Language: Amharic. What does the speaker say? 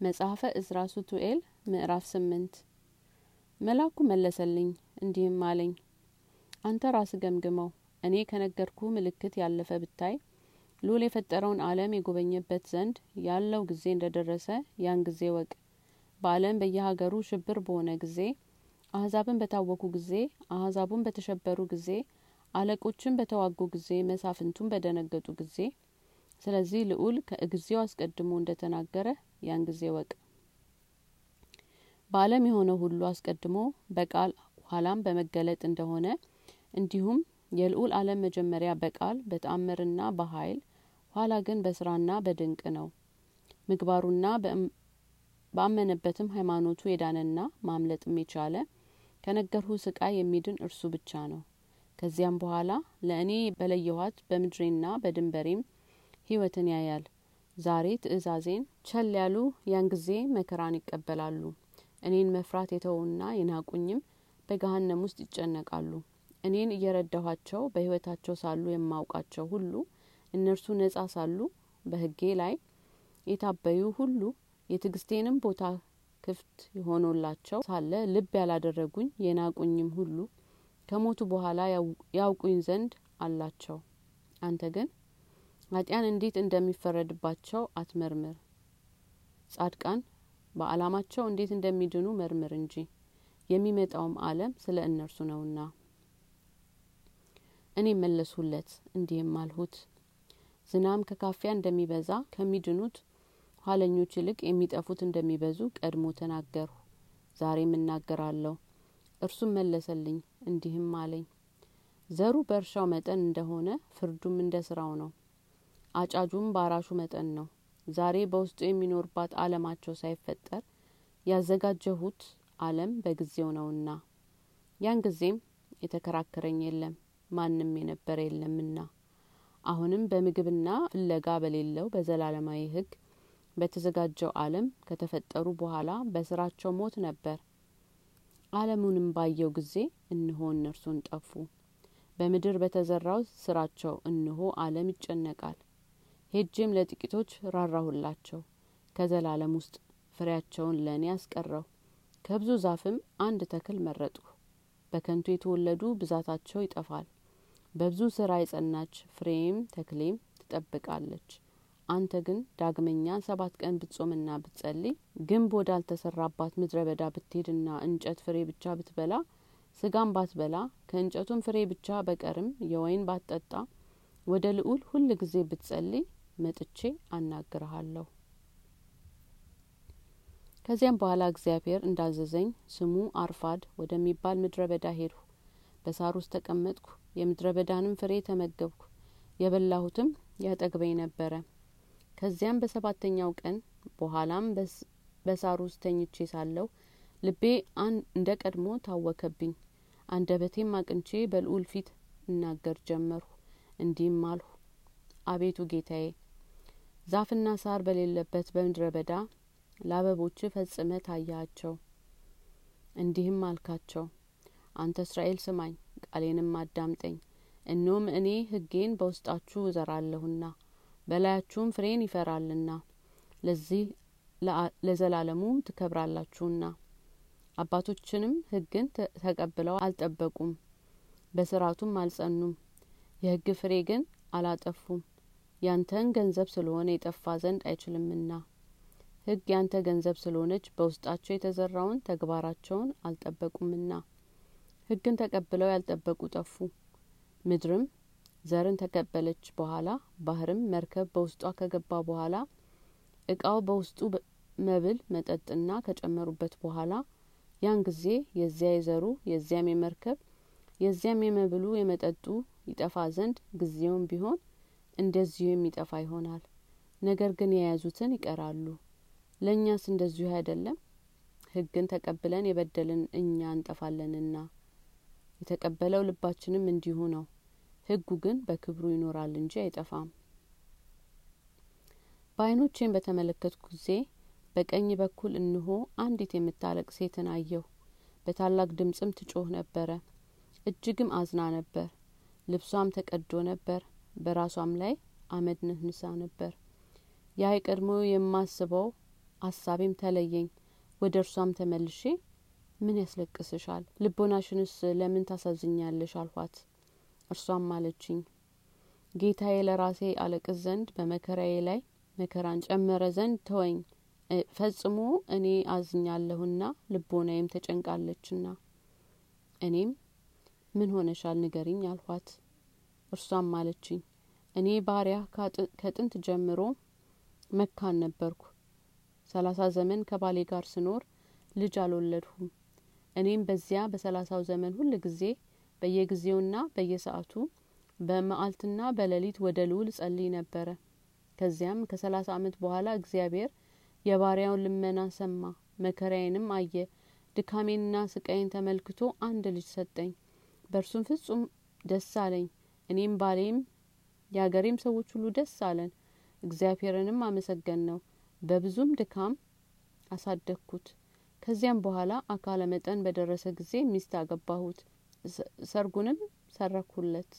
መጽሐፈ እዝራ ሱቱኤል ምዕራፍ ስምንት። መልአኩ መለሰልኝ እንዲህም አለኝ አንተ ራስ ገምግመው። እኔ ከነገርኩ ምልክት ያለፈ ብታይ ልዑል የፈጠረውን ዓለም የጐበኘበት ዘንድ ያለው ጊዜ እንደ ደረሰ ያን ጊዜ ወቅ በዓለም በየሀገሩ ሽብር በሆነ ጊዜ አህዛብን በታወኩ ጊዜ አህዛቡን በተሸበሩ ጊዜ አለቆችን በተዋጉ ጊዜ መሳፍንቱን በደነገጡ ጊዜ ስለዚህ ልዑል ከጊዜው አስቀድሞ እንደ ተናገረ ያን ጊዜ ወቅ በዓለም የሆነ ሁሉ አስቀድሞ በቃል ኋላም በመገለጥ እንደሆነ እንዲሁም የልዑል ዓለም መጀመሪያ በቃል በተአምርና በኃይል ኋላ ግን በስራና በድንቅ ነው። ምግባሩና ባመነበትም ሃይማኖቱ የዳነና ማምለጥም የቻለ ከነገርሁ ስቃይ የሚድን እርሱ ብቻ ነው። ከዚያም በኋላ ለእኔ በለየኋት በምድሬና በድንበሬም ህይወትን ያያል። ዛሬ ትእዛዜን ቸል ያሉ ያን ጊዜ መከራን ይቀበላሉ። እኔን መፍራት የተዉና የናቁኝም በገሀነም ውስጥ ይጨነቃሉ። እኔን እየረዳኋቸው በህይወታቸው ሳሉ የማውቃቸው ሁሉ እነርሱ ነጻ ሳሉ በህጌ ላይ የታበዩ ሁሉ የትዕግስቴንም ቦታ ክፍት ሆኖላቸው ሳለ ልብ ያላደረጉኝ የናቁኝም ሁሉ ከሞቱ በኋላ ያውቁኝ ዘንድ አላቸው። አንተ ግን ኃጢያን እንዴት እንደሚፈረድባቸው አትመርምር። ጻድቃን በአላማቸው እንዴት እንደሚድኑ መርምር እንጂ የሚመጣውም ዓለም ስለ እነርሱ ነውና። እኔ መለስሁለት እንዲህም አልሁት፣ ዝናም ከካፊያ እንደሚበዛ ከሚድኑት ኋለኞች ይልቅ የሚጠፉት እንደሚበዙ ቀድሞ ተናገርሁ፣ ዛሬም እናገራለሁ። እርሱም መለሰልኝ እንዲህም አለኝ፣ ዘሩ በእርሻው መጠን እንደሆነ ፍርዱም እንደ ስራው ነው። አጫጁም በአራሹ መጠን ነው። ዛሬ በውስጡ የሚኖርባት ዓለማቸው ሳይፈጠር ያዘጋጀሁት ዓለም በጊዜው ነውና ያን ጊዜም የተከራከረኝ የለም ማንም የነበረ የለምና አሁንም በምግብና ፍለጋ በሌለው በዘላለማዊ ሕግ በተዘጋጀው ዓለም ከተፈጠሩ በኋላ በስራቸው ሞት ነበር። ዓለሙንም ባየው ጊዜ እንሆ እነርሱን ጠፉ። በምድር በተዘራው ስራቸው እንሆ ዓለም ይጨነቃል። ሄጄም ለጥቂቶች ራራሁላቸው፣ ከዘላለም ውስጥ ፍሬያቸውን ለእኔ አስቀረው። ከብዙ ዛፍም አንድ ተክል መረጥሁ። በከንቱ የተወለዱ ብዛታቸው ይጠፋል። በብዙ ስራ የጸናች ፍሬም ተክሌም ትጠብቃለች። አንተ ግን ዳግመኛ ሰባት ቀን ብትጾምና ብትጸልይ፣ ግንብ ወዳልተሰራባት ምድረ በዳ ብትሄድና እንጨት ፍሬ ብቻ ብትበላ፣ ስጋም ባትበላ፣ ከእንጨቱም ፍሬ ብቻ በቀርም የወይን ባትጠጣ፣ ወደ ልዑል ሁል ጊዜ ብትጸልይ መጥቼ አናግርሃለሁ። ከዚያም በኋላ እግዚአብሔር እንዳዘዘኝ ስሙ አርፋድ ወደሚባል ምድረ በዳ ሄድሁ። በሳር ውስጥ ተቀመጥኩ። የምድረ በዳንም ፍሬ ተመገብኩ። የበላሁትም ያጠግበኝ ነበረ። ከዚያም በሰባተኛው ቀን በኋላም በሳር ውስጥ ተኝቼ ሳለሁ ልቤ እንደ ቀድሞ ታወከብኝ። አንደበቴም አቅንቼ በልዑል ፊት እናገር ጀመርሁ። እንዲህም አልሁ፣ አቤቱ ጌታዬ፣ ዛፍና ሳር በሌለበት በምድረ በዳ ለአበቦች ፈጽመ ታያቸው። እንዲህም አልካቸው፣ አንተ እስራኤል ስማኝ፣ ቃሌንም አዳምጠኝ። እኖም እኔ ሕጌን በውስጣችሁ እዘራለሁና በላያችሁም ፍሬን ይፈራልና ለዚህ ለዘላለሙ ትከብራላችሁና። አባቶችንም ሕግን ተቀብለው አልጠበቁም፣ በስርዓቱም አልጸኑም። የሕግ ፍሬ ግን አላጠፉም። ያንተን ገንዘብ ስለሆነ የጠፋ ዘንድ አይችልምና ሕግ ያንተ ገንዘብ ስለሆነች በውስጣቸው የተዘራውን ተግባራቸውን አልጠበቁምና ሕግን ተቀብለው ያልጠበቁ ጠፉ። ምድርም ዘርን ተቀበለች በኋላ ባህርም መርከብ በውስጧ ከገባ በኋላ እቃው በውስጡ መብል መጠጥና ከጨመሩበት በኋላ ያን ጊዜ የዚያ የዘሩ የዚያም የመርከብ የዚያም የመብሉ የመጠጡ ይጠፋ ዘንድ ጊዜውም ቢሆን እንደዚሁ የሚጠፋ ይሆናል። ነገር ግን የያዙትን ይቀራሉ። ለእኛስ እንደዚሁ አይደለም? ሕግን ተቀብለን የበደልን እኛ እንጠፋለንና የተቀበለው ልባችንም እንዲሁ ነው። ሕጉ ግን በክብሩ ይኖራል እንጂ አይጠፋም። በዓይኖቼም በተመለከትኩ ጊዜ በቀኝ በኩል እንሆ አንዲት የምታለቅ ሴትን አየሁ። በታላቅ ድምጽም ትጮህ ነበረ፣ እጅግም አዝና ነበር። ልብሷም ተቀዶ ነበር፣ በራሷም ላይ አመድ ነስንሳ ነበር። ያ የቀድሞ የማስበው ሀሳቤም ተለየኝ። ወደ እርሷም ተመልሼ ምን ያስለቅስሻል? ልቦናሽንስ ለምን ታሳዝኛለሽ? አልኋት። እርሷም አለችኝ። ጌታዬ ለራሴ አለቅስ ዘንድ በመከራዬ ላይ መከራን ጨመረ ዘንድ ተወኝ። ፈጽሞ እኔ አዝኛለሁና ልቦናዬም ተጨንቃለችና። እኔም ምን ሆነሻል? ንገሪኝ አልኋት እርሷም አለችኝ። እኔ ባሪያ ከጥንት ጀምሮ መካን ነበርኩ። ሰላሳ ዘመን ከባሌ ጋር ስኖር ልጅ አልወለድሁም። እኔም በዚያ በሰላሳው ዘመን ሁል ጊዜ በየጊዜውና በየሰአቱ በመዓልትና በሌሊት ወደ ልውል ጸልይ ነበረ። ከዚያም ከሰላሳ አመት በኋላ እግዚአብሔር የባሪያውን ልመና ሰማ መከራዬንም አየ ድካሜንና ስቃይን ተመልክቶ አንድ ልጅ ሰጠኝ። በእርሱም ፍጹም ደስ አለኝ እኔም ባሌም የአገሬም ሰዎች ሁሉ ደስ አለን። እግዚአብሔርንም አመሰገን ነው። በብዙም ድካም አሳደግኩት። ከዚያም በኋላ አካለ መጠን በደረሰ ጊዜ ሚስት አገባሁት። ሰርጉንም ሰረኩለት